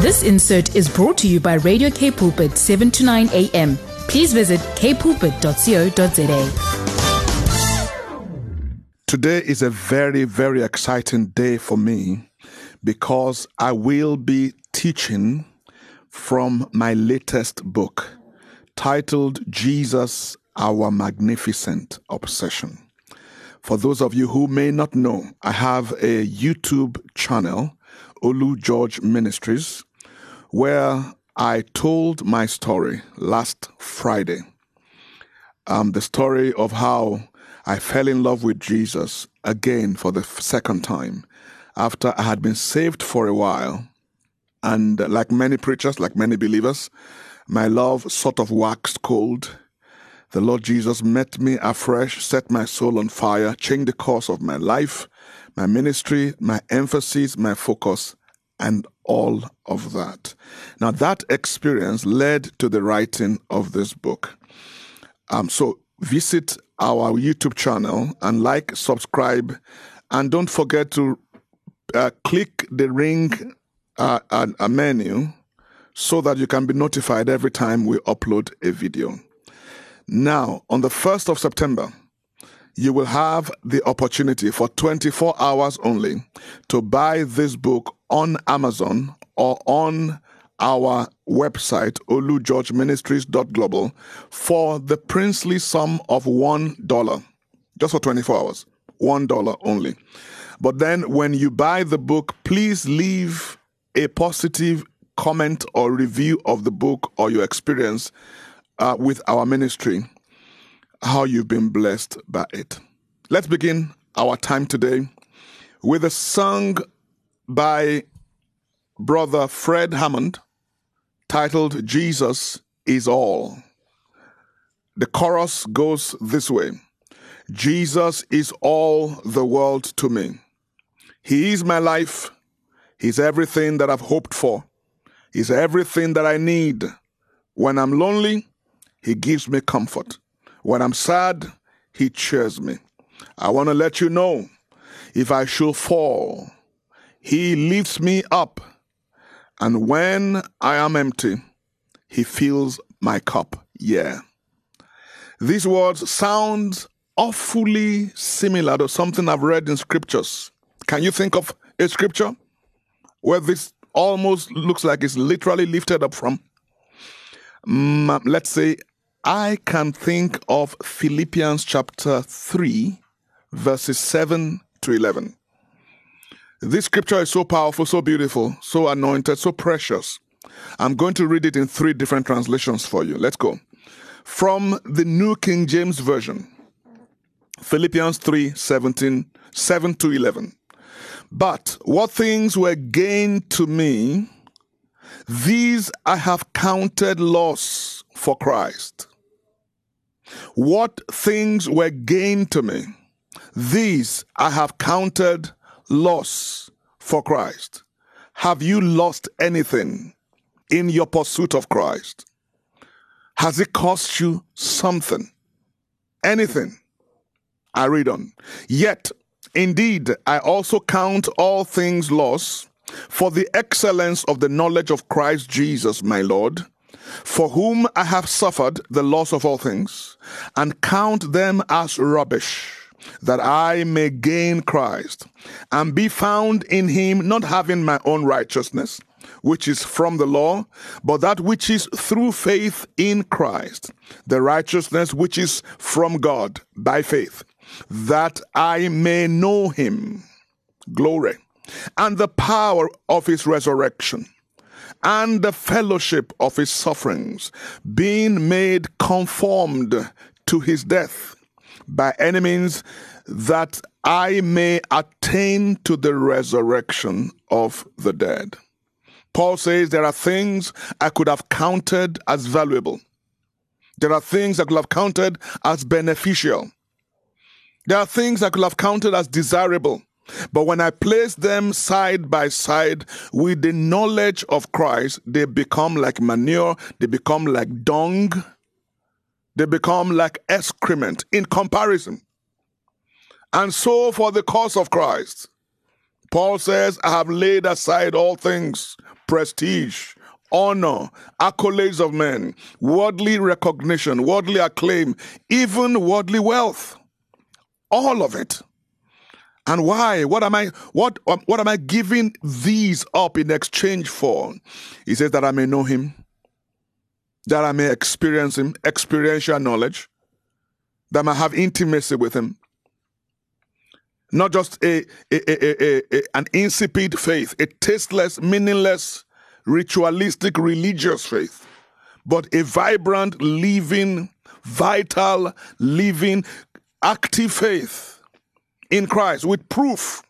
This insert is brought to you by Radio K Pulpit 7 to 9 a.m. Please visit kpulpit.co.za. Today is a very, very exciting day for me because I will be teaching from my latest book titled Jesus, Our Magnificent Obsession. For those of you who may not know, I have a YouTube channel, Olu George Ministries, where I told my story last Friday. Um, the story of how I fell in love with Jesus again for the second time after I had been saved for a while. And like many preachers, like many believers, my love sort of waxed cold. The Lord Jesus met me afresh, set my soul on fire, changed the course of my life, my ministry, my emphasis, my focus, and all of that. Now, that experience led to the writing of this book. Um, so, visit our YouTube channel and like, subscribe, and don't forget to uh, click the ring uh, a menu so that you can be notified every time we upload a video. Now, on the 1st of September, you will have the opportunity for 24 hours only to buy this book on Amazon or on our website, olugeorgeministries.global, for the princely sum of $1, just for 24 hours. $1 only. But then when you buy the book, please leave a positive comment or review of the book or your experience uh, with our ministry how you've been blessed by it. Let's begin our time today with a song by brother Fred Hammond titled Jesus is All. The chorus goes this way Jesus is all the world to me. He is my life. He's everything that I've hoped for. He's everything that I need. When I'm lonely, He gives me comfort. When I'm sad, He cheers me. I want to let you know if I should fall, He lifts me up. And when I am empty, He fills my cup. Yeah. These words sound awfully similar to something I've read in scriptures. Can you think of a scripture where this almost looks like it's literally lifted up from? Mm, let's say I can think of Philippians chapter 3, verses 7 to 11. This scripture is so powerful, so beautiful, so anointed, so precious. I'm going to read it in three different translations for you. Let's go. From the New King James Version, Philippians 3 17, 7 to 11. But what things were gained to me, these I have counted loss for Christ. What things were gained to me, these I have counted loss for Christ. Have you lost anything in your pursuit of Christ? Has it cost you something? Anything? I read on. Yet, indeed, I also count all things loss for the excellence of the knowledge of Christ Jesus, my Lord for whom I have suffered the loss of all things, and count them as rubbish, that I may gain Christ, and be found in him, not having my own righteousness, which is from the law, but that which is through faith in Christ, the righteousness which is from God by faith, that I may know him. Glory. And the power of his resurrection and the fellowship of his sufferings, being made conformed to his death by any means that I may attain to the resurrection of the dead. Paul says there are things I could have counted as valuable. There are things I could have counted as beneficial. There are things I could have counted as desirable. But when I place them side by side with the knowledge of Christ, they become like manure, they become like dung, they become like excrement in comparison. And so, for the cause of Christ, Paul says, I have laid aside all things prestige, honor, accolades of men, worldly recognition, worldly acclaim, even worldly wealth. All of it. And why? What am I what um, what am I giving these up in exchange for? He says that I may know him, that I may experience him, experiential knowledge, that I may have intimacy with him. Not just a, a, a, a, an insipid faith, a tasteless, meaningless, ritualistic religious faith, but a vibrant, living, vital, living, active faith in Christ with proof,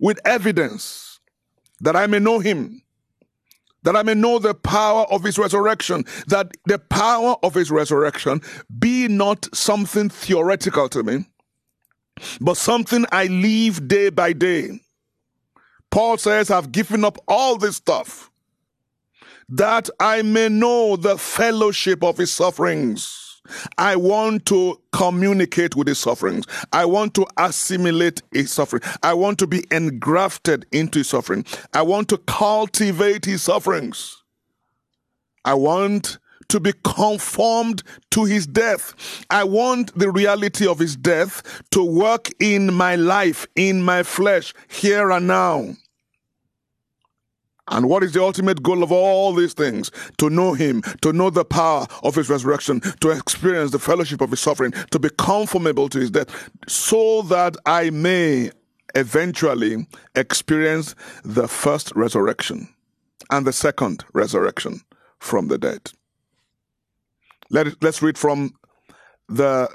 with evidence that I may know him, that I may know the power of his resurrection, that the power of his resurrection be not something theoretical to me, but something I live day by day. Paul says, I've given up all this stuff that I may know the fellowship of his sufferings I want to communicate with his sufferings. I want to assimilate his suffering. I want to be engrafted into his suffering. I want to cultivate his sufferings. I want to be conformed to his death. I want the reality of his death to work in my life, in my flesh, here and now. And what is the ultimate goal of all these things? To know Him, to know the power of His resurrection, to experience the fellowship of His suffering, to be conformable to His death, so that I may eventually experience the first resurrection and the second resurrection from the dead. Let it, let's read from the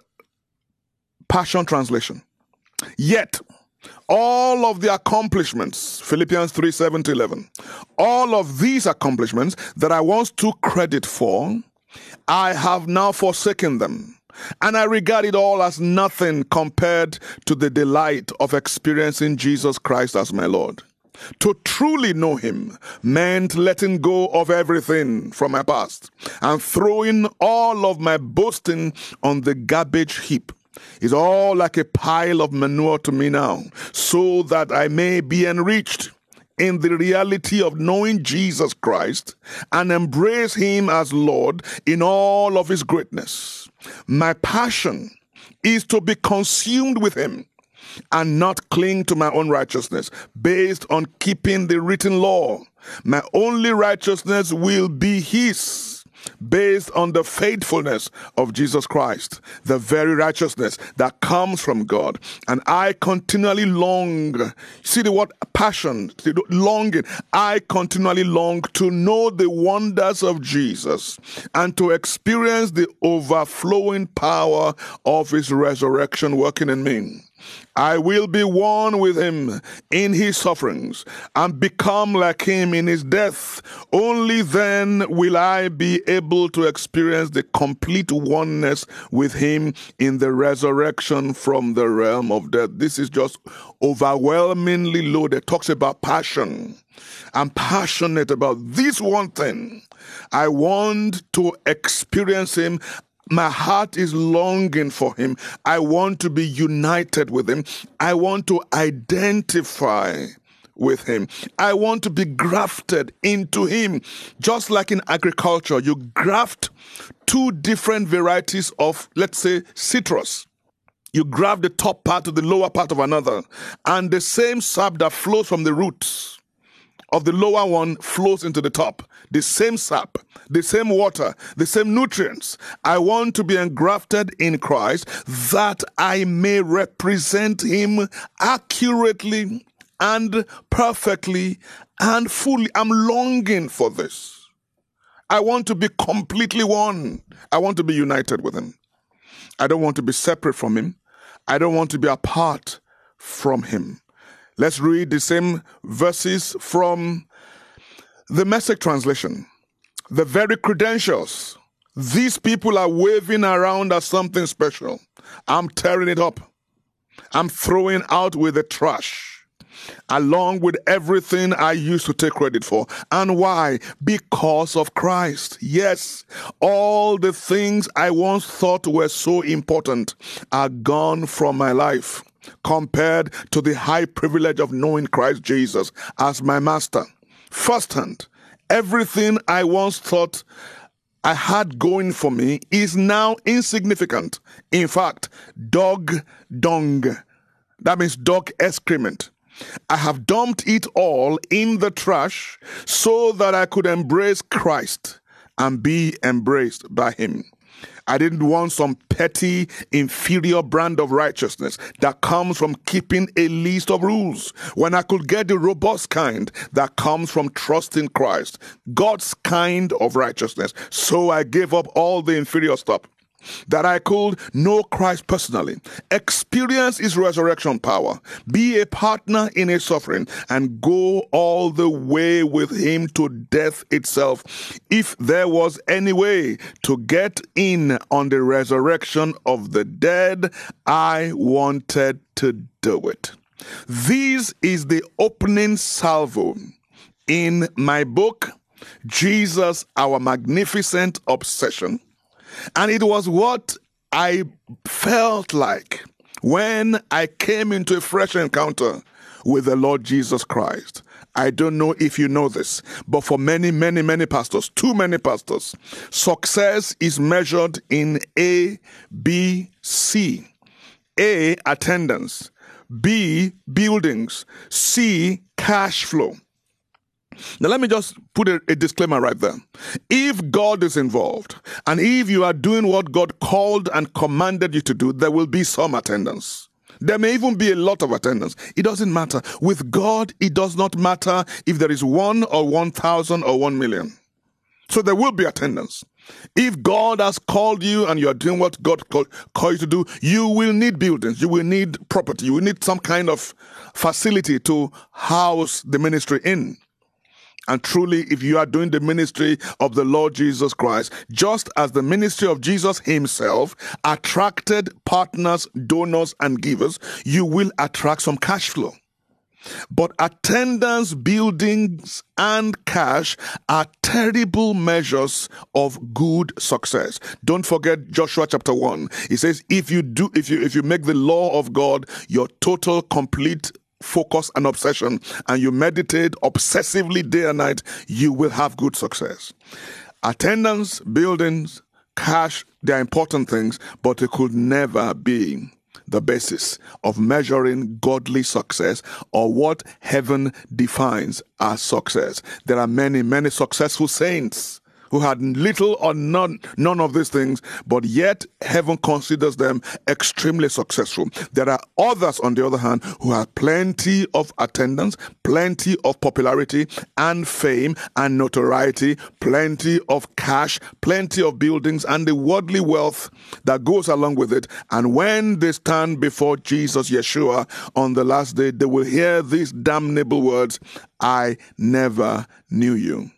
Passion Translation. Yet, all of the accomplishments, Philippians 3 7 to 11, all of these accomplishments that I once took credit for, I have now forsaken them. And I regard it all as nothing compared to the delight of experiencing Jesus Christ as my Lord. To truly know Him meant letting go of everything from my past and throwing all of my boasting on the garbage heap is all like a pile of manure to me now, so that I may be enriched in the reality of knowing Jesus Christ and embrace Him as Lord in all of His greatness. My passion is to be consumed with Him and not cling to my own righteousness based on keeping the written law. My only righteousness will be His based on the faithfulness of Jesus Christ, the very righteousness that comes from God. And I continually long, see the word passion, the longing. I continually long to know the wonders of Jesus and to experience the overflowing power of his resurrection working in me. I will be one with him in his sufferings and become like him in his death. Only then will I be able to experience the complete oneness with him in the resurrection from the realm of death. This is just overwhelmingly loaded. Talks about passion. I'm passionate about this one thing. I want to experience him my heart is longing for him. I want to be united with him. I want to identify with him. I want to be grafted into him. Just like in agriculture, you graft two different varieties of, let's say, citrus. You graft the top part to the lower part of another, and the same sap that flows from the roots of the lower one flows into the top. The same sap, the same water, the same nutrients. I want to be engrafted in Christ that I may represent Him accurately and perfectly and fully. I'm longing for this. I want to be completely one. I want to be united with Him. I don't want to be separate from Him. I don't want to be apart from Him. Let's read the same verses from the message translation. The very credentials these people are waving around as something special. I'm tearing it up. I'm throwing out with the trash along with everything I used to take credit for. And why? Because of Christ. Yes, all the things I once thought were so important are gone from my life compared to the high privilege of knowing Christ Jesus as my master. firsthand. Everything I once thought I had going for me is now insignificant. In fact, dog dung. That means dog excrement. I have dumped it all in the trash so that I could embrace Christ and be embraced by Him. I didn't want some petty, inferior brand of righteousness that comes from keeping a list of rules when I could get the robust kind that comes from trusting Christ, God's kind of righteousness. So I gave up all the inferior stuff that I could know Christ personally, experience his resurrection power, be a partner in his suffering, and go all the way with him to death itself. If there was any way to get in on the resurrection of the dead, I wanted to do it. This is the opening salvo in my book, Jesus, Our Magnificent Obsession and it was what I felt like when I came into a fresh encounter with the Lord Jesus Christ. I don't know if you know this, but for many, many, many pastors, too many pastors, success is measured in A, B, C. A, attendance. B, buildings. C, cash flow. Now, let me just put a, a, disclaimer right there. If God is involved, and if you are doing what God called and commanded you to do, there will be some attendance. There may even be a lot of attendance. It doesn't matter. With God, it does not matter if there is one or 1,000 or 1 million. So there will be attendance. If God has called you and you are doing what God called, called you to do, you will need buildings, you will need property, you will need some kind of facility to house the ministry in. And truly, if you are doing the ministry of the Lord Jesus Christ, just as the ministry of Jesus himself attracted partners, donors, and givers, you will attract some cash flow. But attendance, buildings, and cash are terrible measures of good success. Don't forget Joshua chapter 1. It says, if you do, if you, if you make the law of God your total, complete focus and obsession and you meditate obsessively day and night, you will have good success. Attendance, buildings, cash, they're important things, but it could never be the basis of measuring godly success or what heaven defines as success. There are many, many successful saints who had little or none, none of these things, but yet heaven considers them extremely successful. There are others, on the other hand, who have plenty of attendance, plenty of popularity and fame and notoriety, plenty of cash, plenty of buildings, and the worldly wealth that goes along with it. And when they stand before Jesus, Yeshua, on the last day, they will hear these damnable words I never knew you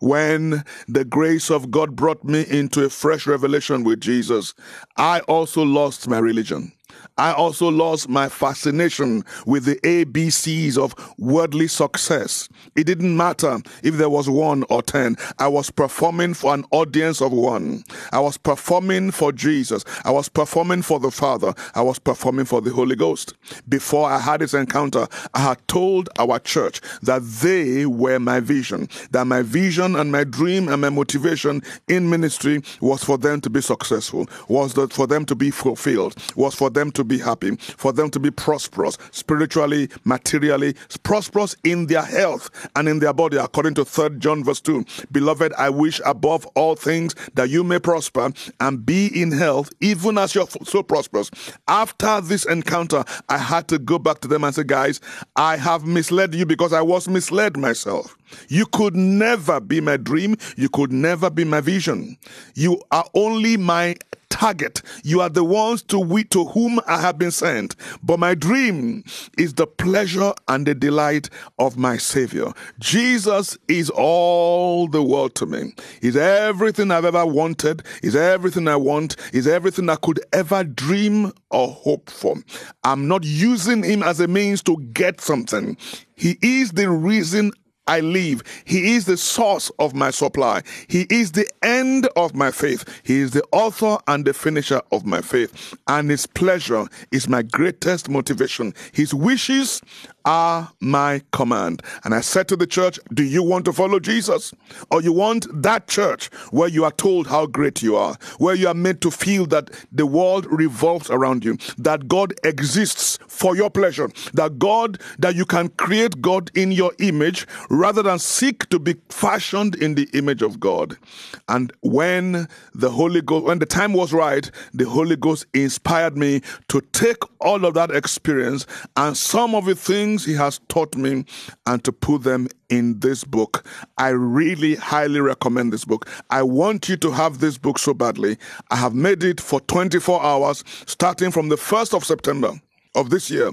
when the grace of God brought me into a fresh revelation with Jesus, I also lost my religion. I also lost my fascination with the ABCs of worldly success. It didn't matter if there was one or ten. I was performing for an audience of one. I was performing for Jesus. I was performing for the Father. I was performing for the Holy Ghost. Before I had this encounter, I had told our church that they were my vision, that my vision and my dream and my motivation in ministry was for them to be successful, was that for them to be fulfilled, was for them to be happy, for them to be prosperous, spiritually, materially, prosperous in their health and in their body, according to 3 John verse 2. Beloved, I wish above all things that you may prosper and be in health, even as you're so prosperous. After this encounter, I had to go back to them and say, guys, I have misled you because I was misled myself. You could never be my dream. You could never be my vision. You are only my target. You are the ones to we to whom I have been sent. But my dream is the pleasure and the delight of my Savior. Jesus is all the world to me. He's everything I've ever wanted. He's everything I want. He's everything I could ever dream or hope for. I'm not using him as a means to get something. He is the reason I live. He is the source of my supply. He is the end of my faith. He is the author and the finisher of my faith. And his pleasure is my greatest motivation. His wishes are my command. And I said to the church, Do you want to follow Jesus? Or you want that church where you are told how great you are, where you are made to feel that the world revolves around you, that God exists for your pleasure, that God, that you can create God in your image rather than seek to be fashioned in the image of God. And when the Holy Ghost, when the time was right, the Holy Ghost inspired me to take all of that experience and some of the things he has taught me and to put them in this book. I really highly recommend this book. I want you to have this book so badly. I have made it for 24 hours starting from the 1st of September of this year.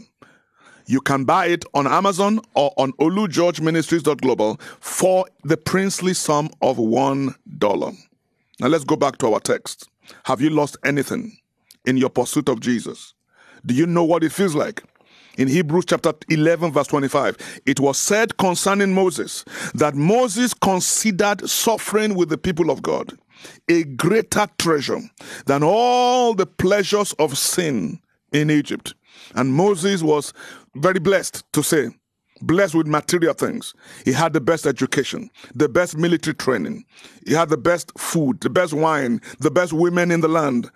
You can buy it on Amazon or on olugeorgeministries.global for the princely sum of $1. Now let's go back to our text. Have you lost anything in your pursuit of Jesus? Do you know what it feels like? in Hebrews chapter 11, verse 25, it was said concerning Moses that Moses considered suffering with the people of God a greater treasure than all the pleasures of sin in Egypt. And Moses was very blessed to say, blessed with material things. He had the best education, the best military training. He had the best food, the best wine, the best women in the land.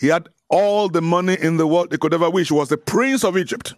He had all the money in the world he could ever wish. He was the prince of Egypt.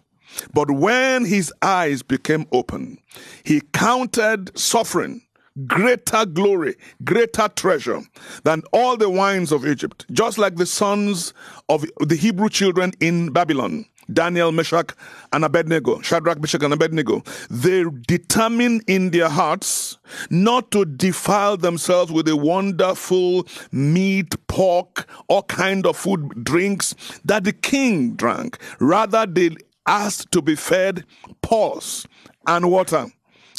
But when his eyes became open, he counted suffering greater glory, greater treasure than all the wines of Egypt, just like the sons of the Hebrew children in Babylon. Daniel, Meshach, and Abednego, Shadrach, Meshach, and Abednego, they determine in their hearts not to defile themselves with the wonderful meat, pork, all kind of food, drinks that the king drank. Rather, they asked to be fed pulse and water.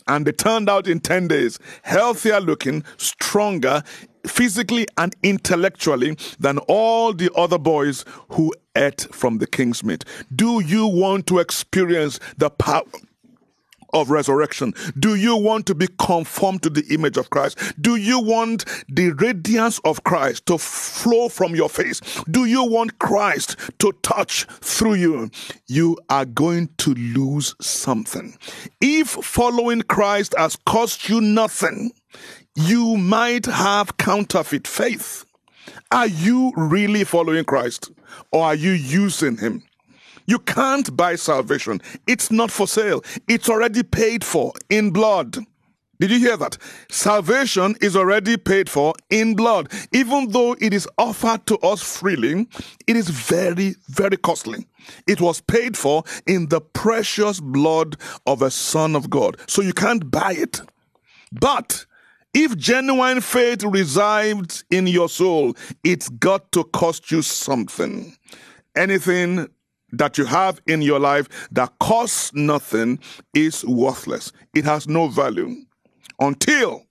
And they turned out in 10 days healthier looking, stronger, physically and intellectually than all the other boys who ate from the king's meat. Do you want to experience the power? Of resurrection? Do you want to be conformed to the image of Christ? Do you want the radiance of Christ to flow from your face? Do you want Christ to touch through you? You are going to lose something. If following Christ has cost you nothing, you might have counterfeit faith. Are you really following Christ or are you using him? You can't buy salvation. It's not for sale. It's already paid for in blood. Did you hear that? Salvation is already paid for in blood. Even though it is offered to us freely, it is very, very costly. It was paid for in the precious blood of a Son of God. So you can't buy it. But if genuine faith resides in your soul, it's got to cost you something. Anything that you have in your life that costs nothing is worthless. It has no value. Until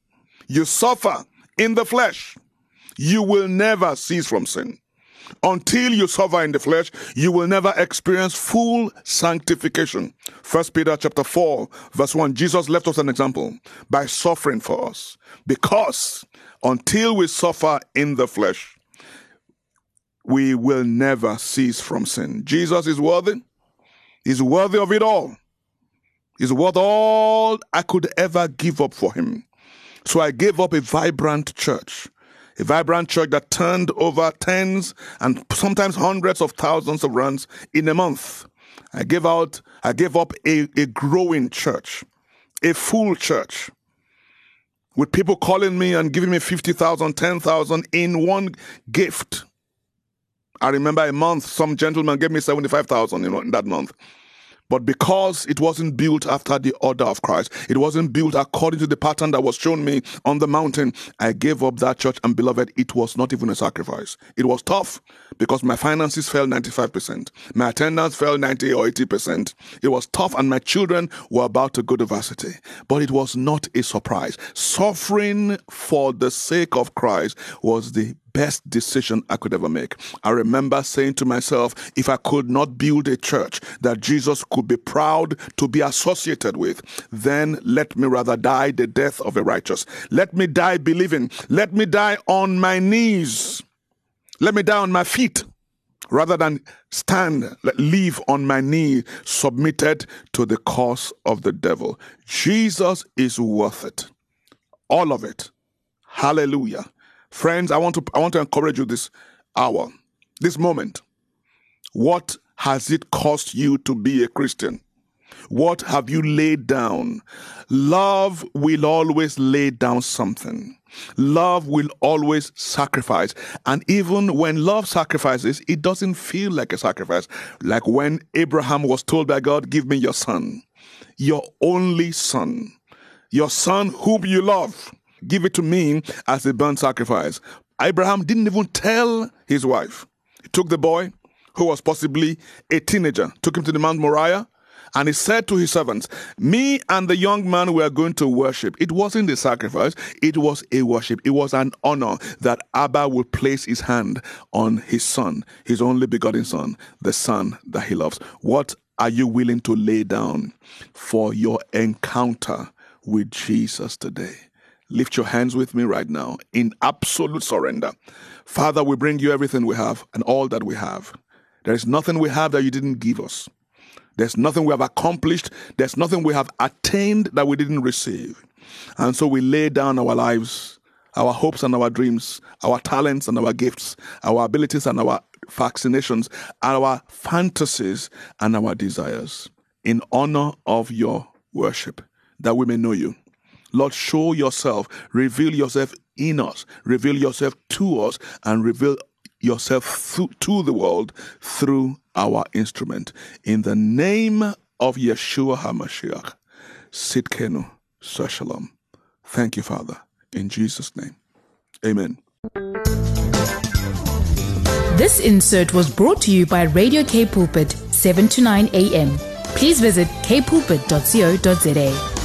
you suffer in the flesh, you will never cease from sin. Until you suffer in the flesh, you will never experience full sanctification. First Peter chapter 4, verse 1, Jesus left us an example by suffering for us. Because until we suffer in the flesh, we will never cease from sin. Jesus is worthy. He's worthy of it all. He's worth all I could ever give up for him. So I gave up a vibrant church, a vibrant church that turned over tens and sometimes hundreds of thousands of rands in a month. I gave out, I gave up a, a growing church, a full church with people calling me and giving me 50,000, 10,000 in one gift. I remember a month, some gentleman gave me 75,000 you know, in that month. But because it wasn't built after the order of Christ, it wasn't built according to the pattern that was shown me on the mountain, I gave up that church. And beloved, it was not even a sacrifice. It was tough because my finances fell 95%. My attendance fell 90 or 80%. It was tough and my children were about to go to varsity. But it was not a surprise. Suffering for the sake of Christ was the best decision I could ever make. I remember saying to myself, if I could not build a church that Jesus could be proud to be associated with, then let me rather die the death of a righteous. Let me die believing. Let me die on my knees. Let me die on my feet rather than stand, live on my knee, submitted to the cause of the devil. Jesus is worth it. All of it. Hallelujah. Friends, I want to I want to encourage you this hour, this moment. What has it cost you to be a Christian? What have you laid down? Love will always lay down something. Love will always sacrifice. And even when love sacrifices, it doesn't feel like a sacrifice. Like when Abraham was told by God, Give me your son, your only son, your son whom you love. Give it to me as a burnt sacrifice. Abraham didn't even tell his wife. He took the boy, who was possibly a teenager, took him to the Mount Moriah, and he said to his servants, Me and the young man were going to worship. It wasn't a sacrifice, it was a worship. It was an honor that Abba would place his hand on his son, his only begotten son, the son that he loves. What are you willing to lay down for your encounter with Jesus today? Lift your hands with me right now in absolute surrender. Father, we bring you everything we have and all that we have. There is nothing we have that you didn't give us. There's nothing we have accomplished. There's nothing we have attained that we didn't receive. And so we lay down our lives, our hopes and our dreams, our talents and our gifts, our abilities and our vaccinations, our fantasies and our desires in honor of your worship, that we may know you. Lord, show yourself, reveal yourself in us, reveal yourself to us, and reveal yourself to the world through our instrument. In the name of Yeshua HaMashiach, Tsidkenu, Shalom. Thank you, Father. In Jesus' name. Amen. This insert was brought to you by Radio K Pulpit, 7 to 9 a.m. Please visit kpulpit.co.za.